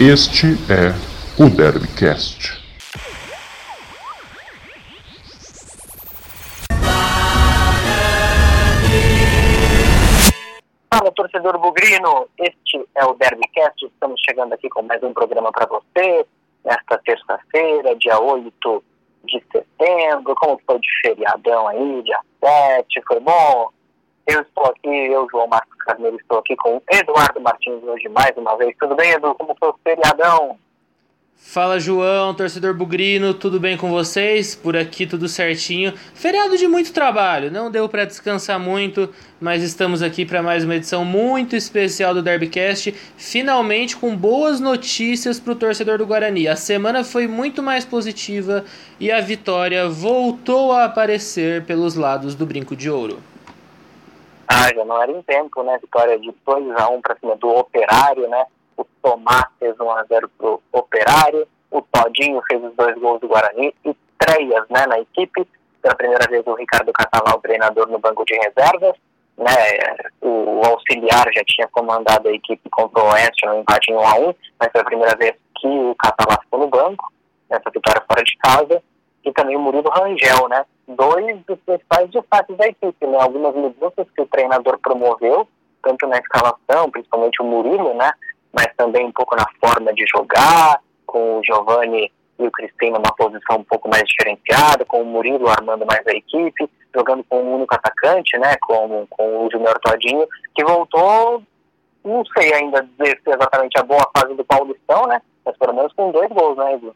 Este é o Derbycast. Fala, torcedor bugrino! Este é o Derbycast. Estamos chegando aqui com mais um programa para você nesta terça-feira, dia 8 de setembro. Como foi de feriadão aí, dia 7? Foi bom? Eu estou aqui, eu, João Marcos Carneiro, estou aqui com Eduardo Martins hoje mais uma vez. Tudo bem, Edu? Como foi o feriadão? Fala João, torcedor bugrino, tudo bem com vocês? Por aqui tudo certinho. Feriado de muito trabalho, não deu para descansar muito, mas estamos aqui para mais uma edição muito especial do Derbycast, finalmente com boas notícias para o torcedor do Guarani. A semana foi muito mais positiva e a vitória voltou a aparecer pelos lados do Brinco de Ouro. Ah, já não era em tempo, né? Vitória de 2x1 para cima do Operário, né? O Tomás fez 1x0 pro Operário, o Todinho fez os dois gols do Guarani, estreias né, na equipe. Pela primeira vez o Ricardo Catalá, o treinador no banco de reservas. Né, o auxiliar já tinha comandado a equipe contra o Oeste no empate em 1x1, mas foi a primeira vez que o Catalá ficou no banco, nessa vitória fora de casa. E também o Murilo Rangel, né? Dois dos principais destaques da equipe, né? Algumas mudanças que o treinador promoveu, tanto na escalação, principalmente o Murilo, né? Mas também um pouco na forma de jogar, com o Giovani e o Crispim numa posição um pouco mais diferenciada, com o Murilo armando mais a equipe, jogando com um único atacante, né? Com, com o Junior Todinho, que voltou, não sei ainda dizer se é exatamente a boa fase do Paulistão, né? Mas pelo menos com dois gols, né, Edu?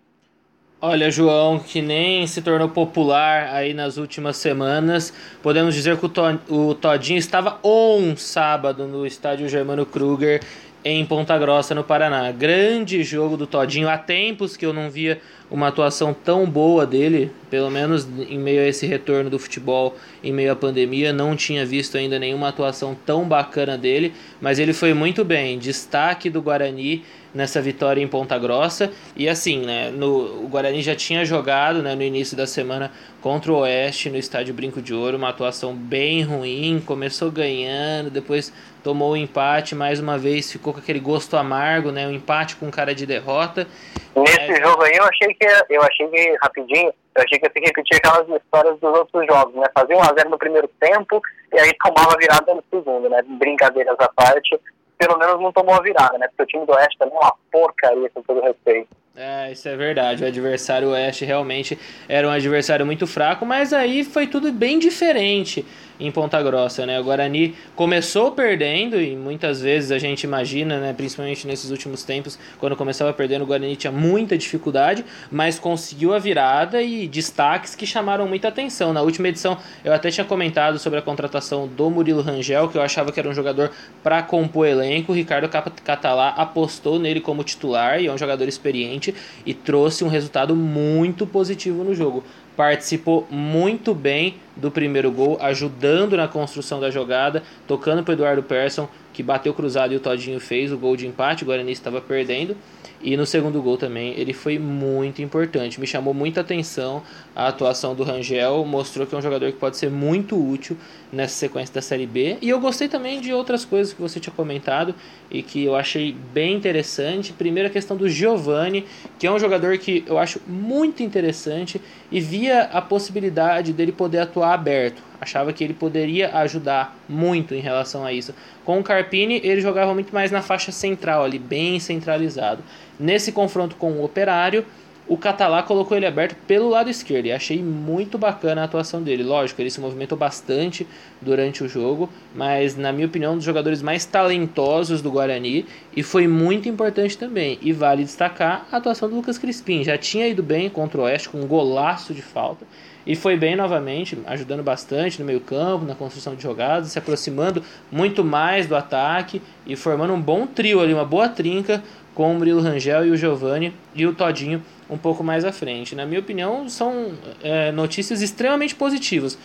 Olha, João, que nem se tornou popular aí nas últimas semanas. Podemos dizer que o, Todinho estava on sábado no estádio Germano Kruger em Ponta Grossa, no Paraná. Grande jogo do Todinho. Há tempos que eu não via uma atuação tão boa dele, pelo menos em meio a esse retorno do futebol, em meio à pandemia, não tinha visto ainda nenhuma atuação tão bacana dele, mas ele foi muito bem. Destaque do Guarani nessa vitória em Ponta Grossa. E assim, né, no, o Guarani já tinha jogado né, no início da semana contra o Oeste no estádio Brinco de Ouro, uma atuação bem ruim, começou ganhando, depois tomou o um empate, mais uma vez ficou com aquele gosto amargo, né, um empate com cara de derrota. Nesse é... jogo aí eu achei que eu achei que rapidinho, eu achei que ia que repetir aquelas histórias dos outros jogos, né? Fazia 1 a 0 no primeiro tempo e aí tomava virada no segundo, né? Brincadeiras à parte pelo menos não tomou a virada, né? Porque o time do Oeste também é uma porcaria, com todo respeito. É, isso é verdade. O adversário Oeste realmente era um adversário muito fraco, mas aí foi tudo bem diferente em Ponta Grossa, né? O Guarani começou perdendo e muitas vezes a gente imagina, né, principalmente nesses últimos tempos, quando começava perdendo, o Guarani tinha muita dificuldade, mas conseguiu a virada e destaques que chamaram muita atenção. Na última edição eu até tinha comentado sobre a contratação do Murilo Rangel, que eu achava que era um jogador para compor elenco. O Ricardo Catalá apostou nele como titular e é um jogador experiente e trouxe um resultado muito positivo no jogo. Participou muito bem do primeiro gol, ajudando na construção da jogada, tocando para Eduardo Persson, que bateu cruzado e o Todinho fez o gol de empate, o Guarani estava perdendo. E no segundo gol também ele foi muito importante. Me chamou muita atenção a atuação do Rangel, mostrou que é um jogador que pode ser muito útil nessa sequência da Série B. E eu gostei também de outras coisas que você tinha comentado e que eu achei bem interessante. Primeiro a questão do Giovani, que é um jogador que eu acho muito interessante e via a possibilidade dele poder atuar aberto. Achava que ele poderia ajudar muito em relação a isso. Com o Carpini, ele jogava muito mais na faixa central, ali, bem centralizado. Nesse confronto com o Operário, o Catalá colocou ele aberto pelo lado esquerdo e achei muito bacana a atuação dele. Lógico, ele se movimentou bastante durante o jogo, mas na minha opinião, um dos jogadores mais talentosos do Guarani e foi muito importante também. E vale destacar a atuação do Lucas Crispim. Já tinha ido bem contra o Oeste com um golaço de falta e foi bem novamente, ajudando bastante no meio-campo, na construção de jogadas, se aproximando muito mais do ataque e formando um bom trio ali, uma boa trinca com o Murilo Rangel e o Giovani e o Todinho um pouco mais à frente. Na minha opinião, são é, notícias extremamente positivas.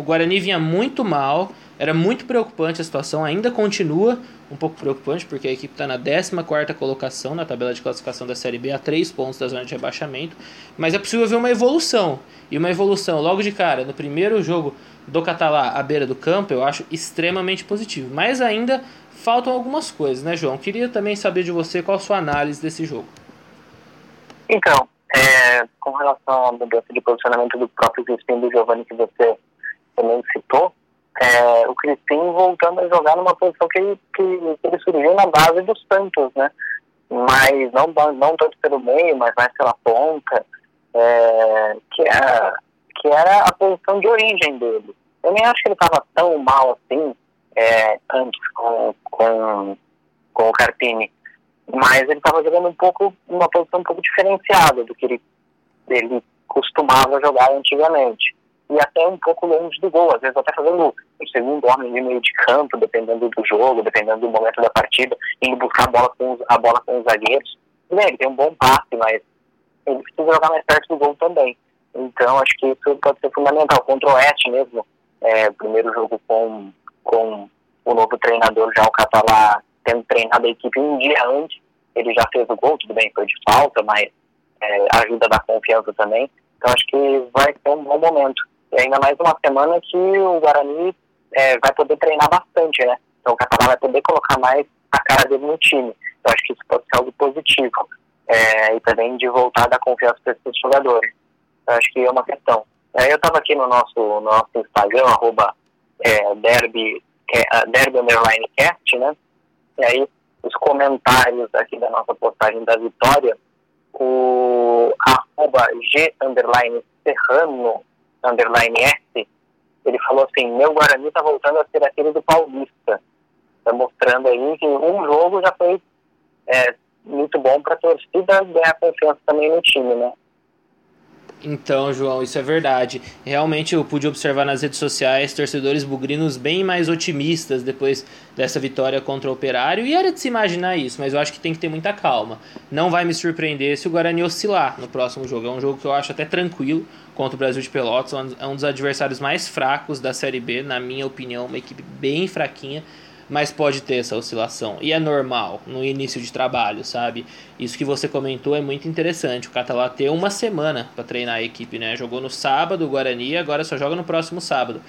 O Guarani vinha muito mal, Era muito preocupante a situação, ainda continua um pouco preocupante, porque a equipe está na 14 colocação na tabela de classificação da Série B, a 3 pontos da zona de rebaixamento. Mas é possível ver uma evolução. E uma evolução logo de cara, no primeiro jogo do Catalá à beira do campo, eu acho extremamente positivo. Mas ainda faltam algumas coisas, né, João? Queria também saber de você qual a sua análise desse jogo. Então, é, com relação à mudança de posicionamento do próprio Crispim do Giovanni que você também citou, é, o Crispim voltando a jogar numa posição que, que, que, ele surgiu na base dos Santos, né? Mas não, não tanto pelo meio, mas mais pela ponta, é, que, era, que era a posição de origem dele. Eu nem acho que ele estava tão mal assim é, antes com, com, com o Carpini mas ele estava jogando um pouco, uma posição um pouco diferenciada do que ele, ele costumava jogar antigamente. E até um pouco longe do gol, às vezes até fazendo o segundo homem de meio de campo, dependendo do jogo, dependendo do momento da partida, indo buscar a bola com os, a bola com os zagueiros. Bem, ele tem um bom passe, mas ele precisa jogar mais perto do gol também. Então, acho que isso pode ser fundamental. Contra o Oeste mesmo, é, primeiro jogo com, com o novo treinador já, o Catalá, tendo treinado a equipe um dia antes, ele já fez o gol, tudo bem, foi de falta, mas é, ajuda da confiança também. Então acho que vai ser um bom momento. Ainda mais uma semana que o Guarani é, vai poder treinar bastante, né? Então o Catalá vai poder colocar mais a cara dele no time. Então acho que isso pode ser algo positivo. É, e também de voltar da confiança para esses jogadores. Então acho que é uma questão. É, eu estava aqui no nosso, no nosso Instagram, arroba é, derby, é, derby underline né? E aí, os comentários aqui da nossa postagem da vitória, o arroba G underline Serrano underline S, ele falou assim, meu Guarani tá voltando a ser aquele do Paulista. Tá mostrando aí que um jogo já foi é, muito bom para a torcida ganhar confiança também no time, né? Então, João, isso é verdade. Realmente eu pude observar nas redes sociais torcedores bugrinos bem mais otimistas depois dessa vitória contra o Operário. E era de se imaginar isso, mas eu acho que tem que ter muita calma. Não vai me surpreender se o Guarani oscilar no próximo jogo. É um jogo que eu acho até tranquilo contra o Brasil de Pelotas. É um dos adversários mais fracos da Série B, na minha opinião. Uma equipe bem fraquinha mas pode ter essa oscilação. E é normal no início de trabalho, sabe? Isso que você comentou é muito interessante. O Catalá ter uma semana para treinar a equipe, né? Jogou no sábado o Guarani, agora só joga no próximo sábado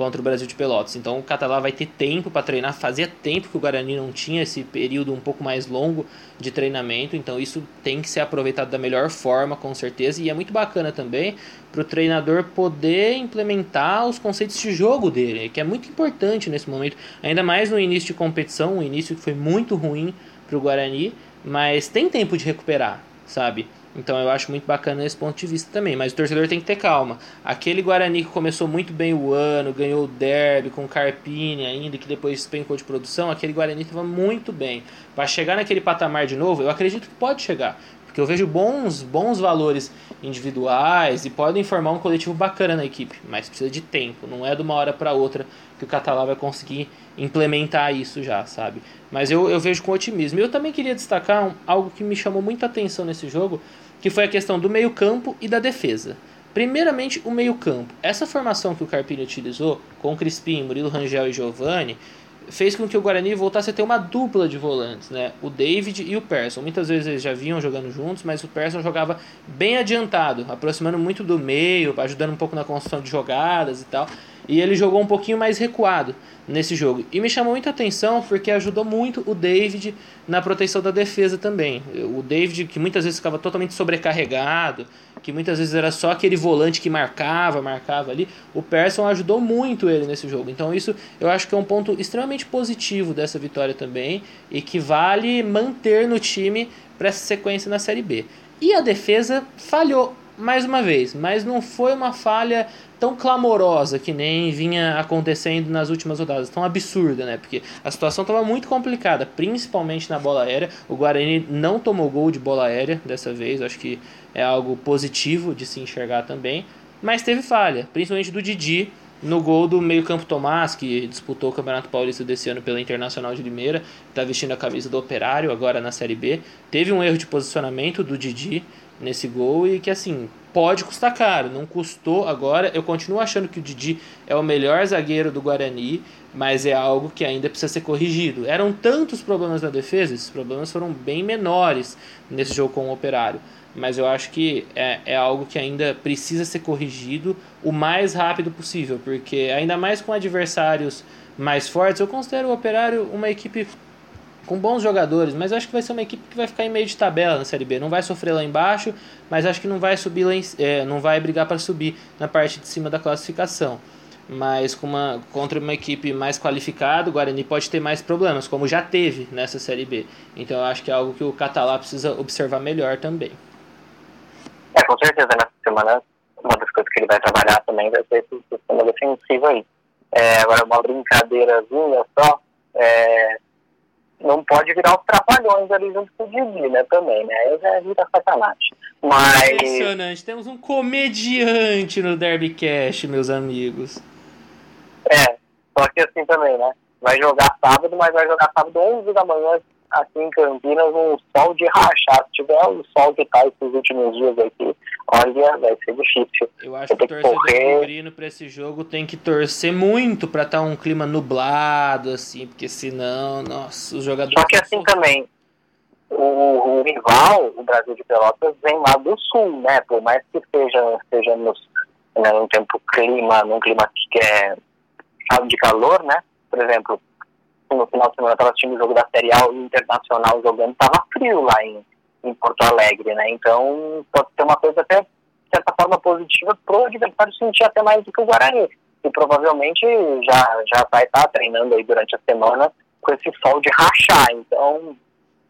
contra o Brasil de Pelotas. Então o Catalá vai ter tempo para treinar. Fazia tempo que o Guarani não tinha esse período um pouco mais longo de treinamento, então isso tem que ser aproveitado da melhor forma, com certeza. E é muito bacana também para o treinador poder implementar os conceitos de jogo dele, que é muito importante nesse momento, ainda mais no início de competição, um início que foi muito ruim para o Guarani, mas tem tempo de recuperar, sabe? Então eu acho muito bacana esse ponto de vista também. Mas o torcedor tem que ter calma. Aquele Guarani que começou muito bem o ano, ganhou o derby com o Carpini ainda, que depois despencou de produção, aquele Guarani estava muito bem. Para chegar naquele patamar de novo, eu acredito que pode chegar. Porque eu vejo bons, bons valores individuais e podem formar um coletivo bacana na equipe, mas precisa de tempo, não é de uma hora para outra que o Catalá vai conseguir implementar isso já, sabe? Mas eu, eu vejo com otimismo. E eu também queria destacar um, algo que me chamou muita atenção nesse jogo, que foi a questão do meio-campo e da defesa. Primeiramente, o meio-campo. Essa formação que o Carpini utilizou, com Crispim, Murilo Rangel e Giovani, fez com que o Guarani voltasse a ter uma dupla de volantes, né? O David e o Persson. Muitas vezes eles já vinham jogando juntos, mas o Persson jogava bem adiantado, aproximando muito do meio, ajudando um pouco na construção de jogadas e tal. E ele jogou um pouquinho mais recuado nesse jogo. E me chamou muita atenção porque ajudou muito o David na proteção da defesa também. O David, que muitas vezes ficava totalmente sobrecarregado, que muitas vezes era só aquele volante que marcava, marcava ali, o Persson ajudou muito ele nesse jogo. Então isso eu acho que é um ponto extremamente positivo dessa vitória também e que vale manter no time para essa sequência na Série B. E a defesa falhou mais uma vez, mas não foi uma falha tão clamorosa que nem vinha acontecendo nas últimas rodadas, tão absurda, né? Porque a situação estava muito complicada, principalmente na bola aérea. O Guarani não tomou gol de bola aérea dessa vez, acho que é algo positivo de se enxergar também, mas teve falha, principalmente do Didi no gol do meio-campo Tomás, que disputou o Campeonato Paulista desse ano pela Internacional de Limeira, está vestindo a camisa do Operário agora na Série B. Teve um erro de posicionamento do Didi nesse gol e que assim pode custar caro. Não custou agora. Eu continuo achando que o Didi é o melhor zagueiro do Guarani, mas é algo que ainda precisa ser corrigido. Eram tantos problemas na defesa, esses problemas foram bem menores nesse jogo com o Operário. Mas eu acho que é, é algo que ainda precisa ser corrigido o mais rápido possível, porque ainda mais com adversários mais fortes, eu considero o Operário uma equipe com bons jogadores, mas acho que vai ser uma equipe que vai ficar em meio de tabela na Série B. Não vai sofrer lá embaixo, mas acho que não vai subir lá em, é, não vai brigar para subir na parte de cima da classificação. Mas com uma, contra uma equipe mais qualificada, o Guarani pode ter mais problemas, como já teve nessa Série B. Então eu acho que é algo que o Catalá precisa observar melhor também. É, com certeza, nessa semana, uma das coisas que ele vai trabalhar também vai ser esse sistema defensivo aí. É, agora, uma brincadeirazinha só, é, não pode virar os trapalhões ali junto com o Didi, né, também, né? Aí já vira sacanagem. Mas... Impressionante, temos um comediante no Derbycast, meus amigos. É, só que assim também, né? Vai jogar sábado, mas vai jogar sábado 11 da manhã aqui em Campinas um sol de rachar. Se tiver o sol que tá esses últimos dias aqui, olha, vai ser difícil. Eu acho que o torcedor correr... para esse jogo tem que torcer muito para estar tá um clima nublado, assim, porque senão, nossa, os jogadores. Só que assim também, o, o, rival, o Brasil de Pelotas, vem lá do sul, né? Por mais que seja, estejamos né, num tempo clima, num clima que é de calor, né? Por exemplo, no final de semana eu estava assistindo o jogo da Série A Internacional jogando, estava frio lá em, em Porto Alegre, né? Então pode ser uma coisa até, de certa forma, positiva para o adversário sentir até mais do que o Guarani. E provavelmente já, já vai estar tá treinando aí durante a semana com esse sol de rachar. Então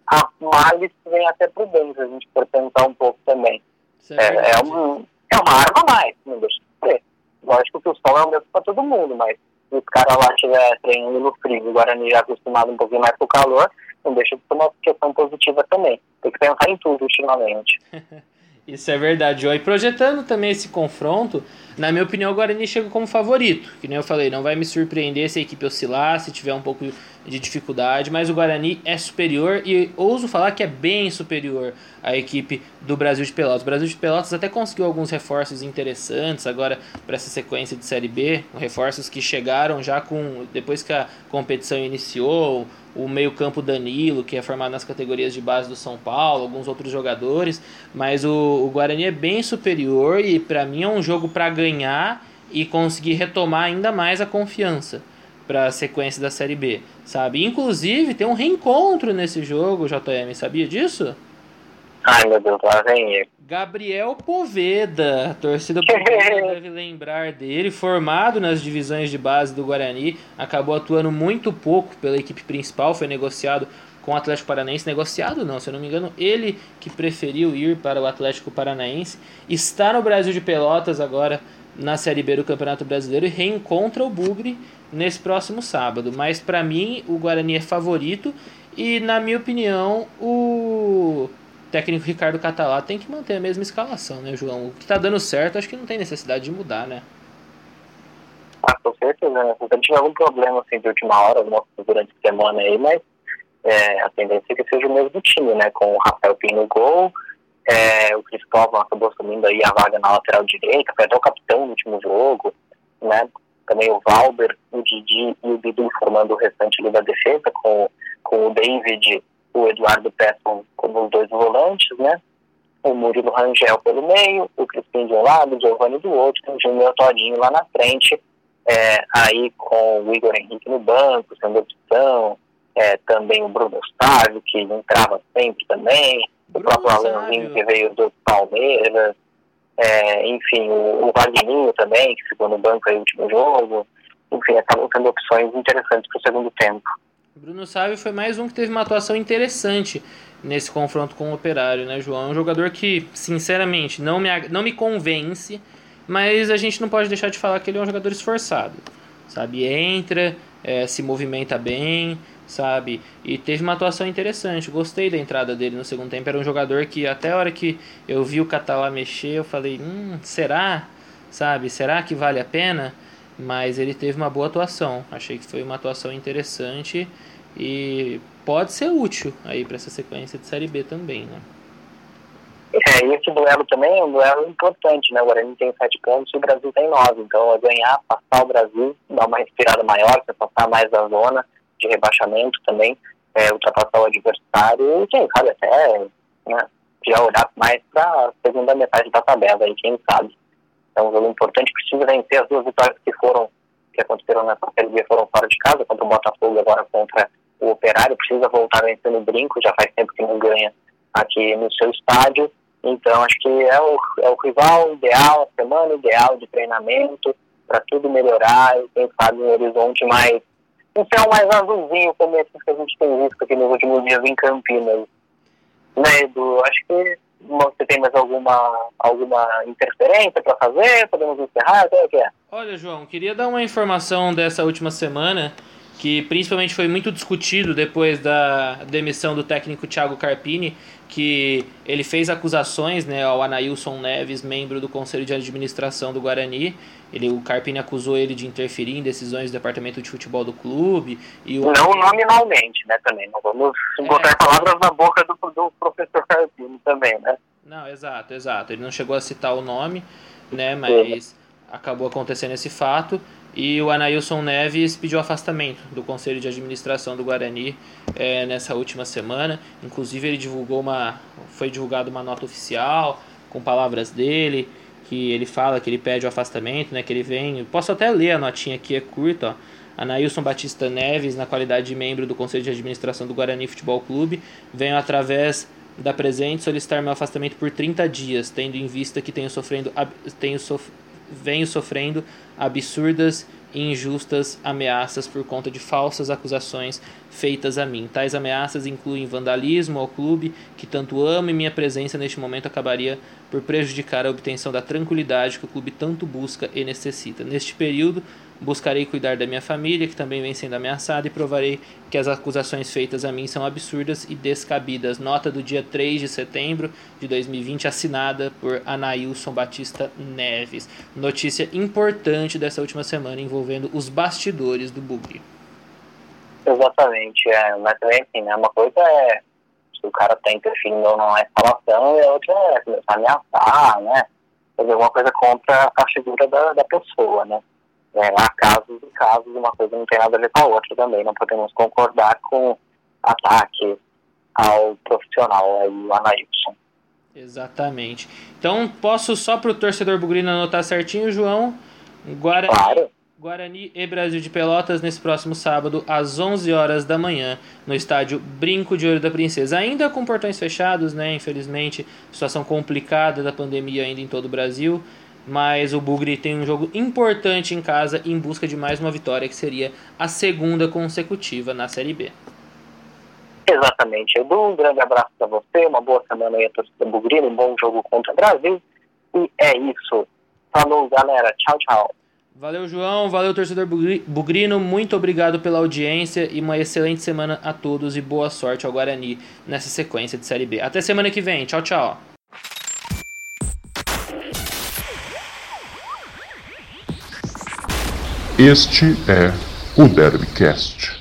a males vem até para o bem, se a gente for pensar um pouco também. É, é, um, é uma arma a mais, não deixa de ser. Lógico que o sol é o mesmo para todo mundo, mas se os caras lá estiver treinando no frio, o Guarani já acostumado um pouquinho mais com o calor, não deixa de ser uma questão positiva também. Tem que pensar em tudo ultimamente. Isso é verdade, João. E projetando também esse confronto, na minha opinião, o Guarani chega como favorito. Que nem eu falei, não vai me surpreender se a equipe oscilar, se tiver um pouco de dificuldade, mas o Guarani é superior e ouso falar que é bem superior à equipe do Brasil de Pelotas. O Brasil de Pelotas até conseguiu alguns reforços interessantes agora para essa sequência de Série B, reforços que chegaram já com depois que a competição iniciou, o meio-campo Danilo, que é formado nas categorias de base do São Paulo, alguns outros jogadores, mas o, o Guarani é bem superior e para mim é um jogo para ganhar e conseguir retomar ainda mais a confiança para a sequência da Série B, sabe? Inclusive, tem um reencontro nesse jogo, JM, sabia disso? Ai, meu Deus, lá vem ele. Gabriel Poveda, a torcida Poveda deve lembrar dele, formado nas divisões de base do Guarani, acabou atuando muito pouco pela equipe principal, foi negociado com o Atlético Paranaense, negociado não, se eu não me engano, ele que preferiu ir para o Atlético Paranaense, está no Brasil de Pelotas agora na Série B do Campeonato Brasileiro e reencontra o Bugre nesse próximo sábado. Mas para mim o Guarani é favorito e na minha opinião o técnico Ricardo Catalá tem que manter a mesma escalação, né, João? O que tá dando certo, acho que não tem necessidade de mudar, né? Ah, com certeza, né? Se tiver algum problema assim de última hora, durante a semana aí, mas é, a tendência é que seja o mesmo time, né? Com o Rafael Pinho no gol, é, o Cristóvão acabou assumindo aí a vaga na lateral direita, foi até o capitão no último jogo, né? também o Valber, o Didi e o Bidu formando o restante da defesa, com, com o David o Eduardo Pesson como os dois volantes, né? O Murilo Rangel pelo meio, o Crispim de um lado, o Giovanni do outro, o Júnior Todinho lá na frente, é, aí com o Igor Henrique no banco, sendo opção, é, também o Bruno Otávio, que entrava sempre também, o próprio Alanzinho que veio do Palmeiras, é, enfim, o, o Wagninho também, que ficou no banco aí no último jogo. Enfim, acabam sendo opções interessantes para o segundo tempo. Bruno Sávio foi mais um que teve uma atuação interessante nesse confronto com o Operário, né, João? É um jogador que, sinceramente, não me, não me convence, mas a gente não pode deixar de falar que ele é um jogador esforçado, sabe? Entra, é, se movimenta bem, sabe? E teve uma atuação interessante. Gostei da entrada dele no segundo tempo. Era um jogador que até a hora que eu vi o Catalá mexer, eu falei, hum, será? Sabe? Será que vale a pena? Mas ele teve uma boa atuação. Achei que foi uma atuação interessante e pode ser útil aí para essa sequência de série B também, né? É, esse duelo também é um duelo importante, né? O Guarani tem sete pontos e o Brasil tem nove. Então, é ganhar, passar o Brasil, dar uma respirada maior, se passar mais da zona de rebaixamento também, é, ultrapassar o adversário e, quem sabe, até né, já olhar mais para a segunda metade da tabela, aí, quem sabe. É um jogo importante, precisa vencer as duas vitórias que foram, que aconteceram nessa série foram fora de casa, contra o Botafogo agora contra o Operário, precisa voltar vencendo o brinco, já faz tempo que não ganha aqui no seu estádio. Então, acho que é o, é o rival ideal, a semana ideal de treinamento, para tudo melhorar e, quem sabe, um horizonte mais. Céu mais azulzinho, como esse que a gente tem visto aqui nos últimos dias em Campinas. Né, Edu? Acho que você tem mais alguma, alguma interferência para fazer? Podemos encerrar? O que é? Olha, João, queria dar uma informação dessa última semana que principalmente foi muito discutido depois da demissão do técnico Thiago Carpini, que ele fez acusações né, ao Anailson Neves, membro do Conselho de Administração do Guarani. Ele, o Carpini acusou ele de interferir em decisões do departamento de futebol do clube. E o... Não nominalmente, né, também. Não vamos é... botar palavras na boca do, do professor Carpini também, né? Não, exato, exato. Ele não chegou a citar o nome, né, mas Sim. acabou acontecendo esse fato. E o Anailson Neves pediu afastamento do Conselho de Administração do Guarani é, nessa última semana. Inclusive ele divulgou uma. Foi divulgada uma nota oficial com palavras dele, que ele fala que ele pede o afastamento, né? Que ele vem. Posso até ler a notinha aqui, é curta, ó. Anailson Batista Neves, na qualidade de membro do Conselho de Administração do Guarani Futebol Clube, venho através da presente solicitar meu afastamento por 30 dias, tendo em vista que tenho sofrendo, tenho sof venho sofrendo absurdas e injustas ameaças por conta de falsas acusações feitas a mim. Tais ameaças incluem vandalismo ao clube, que tanto amo e minha presença neste momento acabaria por prejudicar a obtenção da tranquilidade que o clube tanto busca e necessita. Neste período, Buscarei cuidar da minha família, que também vem sendo ameaçada, e provarei que as acusações feitas a mim são absurdas e descabidas. Nota do dia 3 de setembro de 2020, assinada por Anailson Batista Neves. Notícia importante dessa última semana envolvendo os bastidores do Bugre. Exatamente, é, mas também assim, né, uma coisa é se o cara está interferindo ou não na instalação, e a outra é começar a ameaçar, né? Fazer alguma coisa contra a figura da, da pessoa, né? É, há casos e casos, uma coisa não tem nada a ver com a outra também. Não podemos concordar com ataque ao profissional, aí, o Anailson. Exatamente. Então, posso só para o torcedor bugrino anotar certinho, João? Guarani, claro. Guarani e Brasil de Pelotas nesse próximo sábado, às 11 horas da manhã, no estádio Brinco de Ouro da Princesa. Ainda com portões fechados, né? Infelizmente, situação complicada da pandemia ainda em todo o Brasil mas o Bugre tem um jogo importante em casa em busca de mais uma vitória, que seria a segunda consecutiva na Série B. Exatamente, Edu. Um grande abraço para você, uma boa semana aí a torcida Bugrino, um bom jogo contra o Brasil. E é isso. Falou, galera. Tchau, tchau. Valeu, João. Valeu, torcedor Bugrino. Muito obrigado pela audiência e uma excelente semana a todos e boa sorte ao Guarani nessa sequência de Série B. Até semana que vem. Tchau, tchau. Este é o Derbycast.